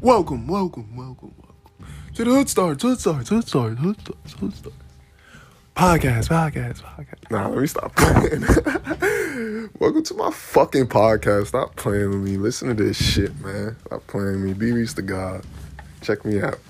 Welcome, welcome, welcome, welcome to the Hood Stars, Hood Stars, Hood Stars, Hood Stars, Hood Stars. Podcast, podcast, podcast. Nah, let me stop playing. welcome to my fucking podcast. Stop playing with me. Listen to this shit, man. Stop playing with me. Be reached to God. Check me out.